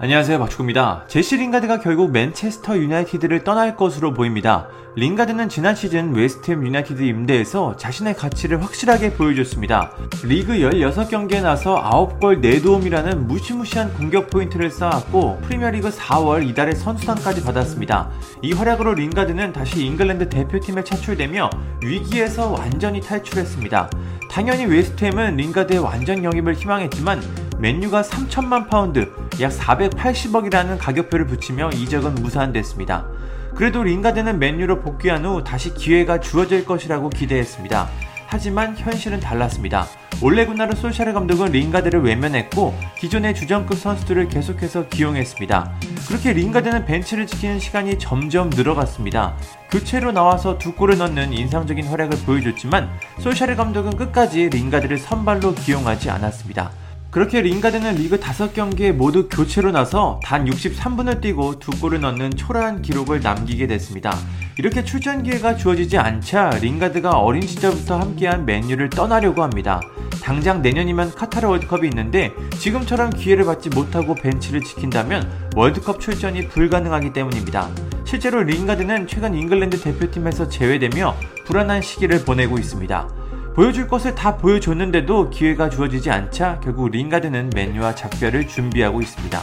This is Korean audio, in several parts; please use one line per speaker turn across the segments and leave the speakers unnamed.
안녕하세요 박축구입니다. 제시 링가드가 결국 맨체스터 유나이티드를 떠날 것으로 보입니다. 링가드는 지난 시즌 웨스트햄 유나이티드 임대에서 자신의 가치를 확실하게 보여줬습니다. 리그 16경기에 나서 9골 4도움이라는 무시무시한 공격 포인트를 쌓았고 프리미어리그 4월 이달에 선수상까지 받았습니다. 이 활약으로 링가드는 다시 잉글랜드 대표팀에 차출되며 위기에서 완전히 탈출했습니다. 당연히 웨스트햄은 링가드의 완전 영입을 희망했지만 맨유가 3천만 파운드, 약 480억이라는 가격표를 붙이며 이적은 무산됐습니다. 그래도 링가드는 맨유로 복귀한 후 다시 기회가 주어질 것이라고 기대했습니다. 하지만 현실은 달랐습니다. 올레구나르 솔샤르 감독은 링가드를 외면했고 기존의 주전급 선수들을 계속해서 기용했습니다. 그렇게 링가드는 벤치를 지키는 시간이 점점 늘어갔습니다. 교체로 나와서 두 골을 넣는 인상적인 활약을 보여줬지만 솔샤르 감독은 끝까지 링가드를 선발로 기용하지 않았습니다. 그렇게 링가드는 리그 5경기에 모두 교체로 나서 단 63분을 뛰고 두 골을 넣는 초라한 기록을 남기게 됐습니다. 이렇게 출전 기회가 주어지지 않자 링가드가 어린 시절부터 함께한 맨유를 떠나려고 합니다. 당장 내년이면 카타르 월드컵이 있는데 지금처럼 기회를 받지 못하고 벤치를 지킨다면 월드컵 출전이 불가능하기 때문입니다. 실제로 링가드는 최근 잉글랜드 대표팀에서 제외되며 불안한 시기를 보내고 있습니다. 보여줄 것을 다 보여줬는데도 기회가 주어지지 않자 결국 링가드는 맨유와 작별을 준비하고 있습니다.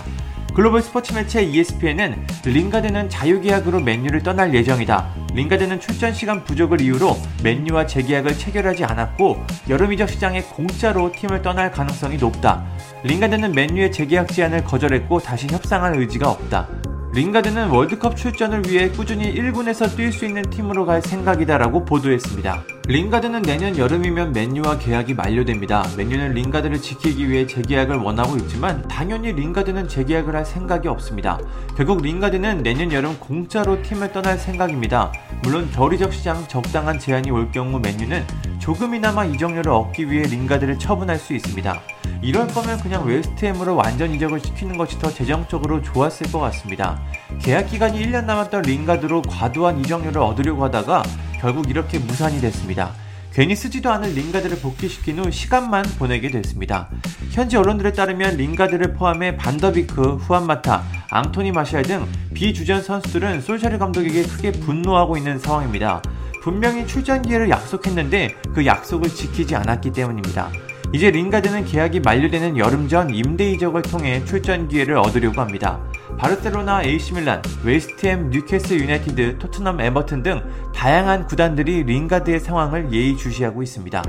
글로벌 스포츠 매체 ESPN은 링가드는 자유계약으로 맨유를 떠날 예정이다. 링가드는 출전 시간 부족을 이유로 맨유와 재계약을 체결하지 않았고 여름 이적 시장에 공짜로 팀을 떠날 가능성이 높다. 링가드는 맨유의 재계약 제안을 거절했고 다시 협상할 의지가 없다. 링가드는 월드컵 출전을 위해 꾸준히 1군에서 뛸 수 있는 팀으로 갈 생각이다라고 보도했습니다. 링가드는 내년 여름이면 맨유와 계약이 만료됩니다. 맨유는 링가드를 지키기 위해 재계약을 원하고 있지만 당연히 링가드는 재계약을 할 생각이 없습니다. 결국 링가드는 내년 여름 공짜로 팀을 떠날 생각입니다. 물론 겨울이적 시장 적당한 제안이 올 경우 맨유는 조금이나마 이적료를 얻기 위해 링가드를 처분할 수 있습니다. 이럴 거면 그냥 웨스트햄으로 완전 이적을 시키는 것이 더 재정적으로 좋았을 것 같습니다. 계약 기간이 1년 남았던 링가드로 과도한 이적료를 얻으려고 하다가 결국 이렇게 무산이 됐습니다. 괜히 쓰지도 않은 링가드를 복귀시킨 후 시간만 보내게 됐습니다. 현지 언론들에 따르면 링가드를 포함해 반더비크, 후안 마타, 앙토니 마샬 등 비주전 선수들은 솔샤르 감독에게 크게 분노하고 있는 상황입니다. 분명히 출전 기회를 약속했는데 그 약속을 지키지 않았기 때문입니다. 이제 링가드는 계약이 만료되는 여름 전 임대 이적을 통해 출전 기회를 얻으려고 합니다. 바르셀로나, AC밀란, 웨스트햄, 뉴캐슬 유나이티드, 토트넘, 에버튼 등 다양한 구단들이 링가드의 상황을 예의주시하고 있습니다.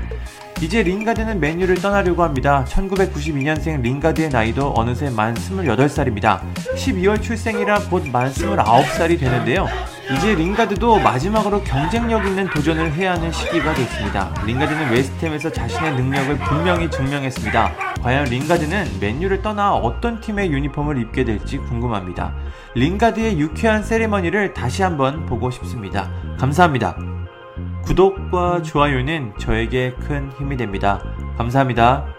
이제 링가드는 맨유를 떠나려고 합니다. 1992년생 링가드의 나이도 어느새 만 28살입니다. 12월 출생이라 곧 만 29살이 되는데요. 이제 링가드도 마지막으로 경쟁력 있는 도전을 해야 하는 시기가 됐습니다. 링가드는 웨스트햄에서 자신의 능력을 분명히 증명했습니다. 과연 링가드는 맨유를 떠나 어떤 팀의 유니폼을 입게 될지 궁금합니다. 링가드의 유쾌한 세리머니를 다시 한번 보고 싶습니다. 감사합니다. 구독과 좋아요는 저에게 큰 힘이 됩니다. 감사합니다.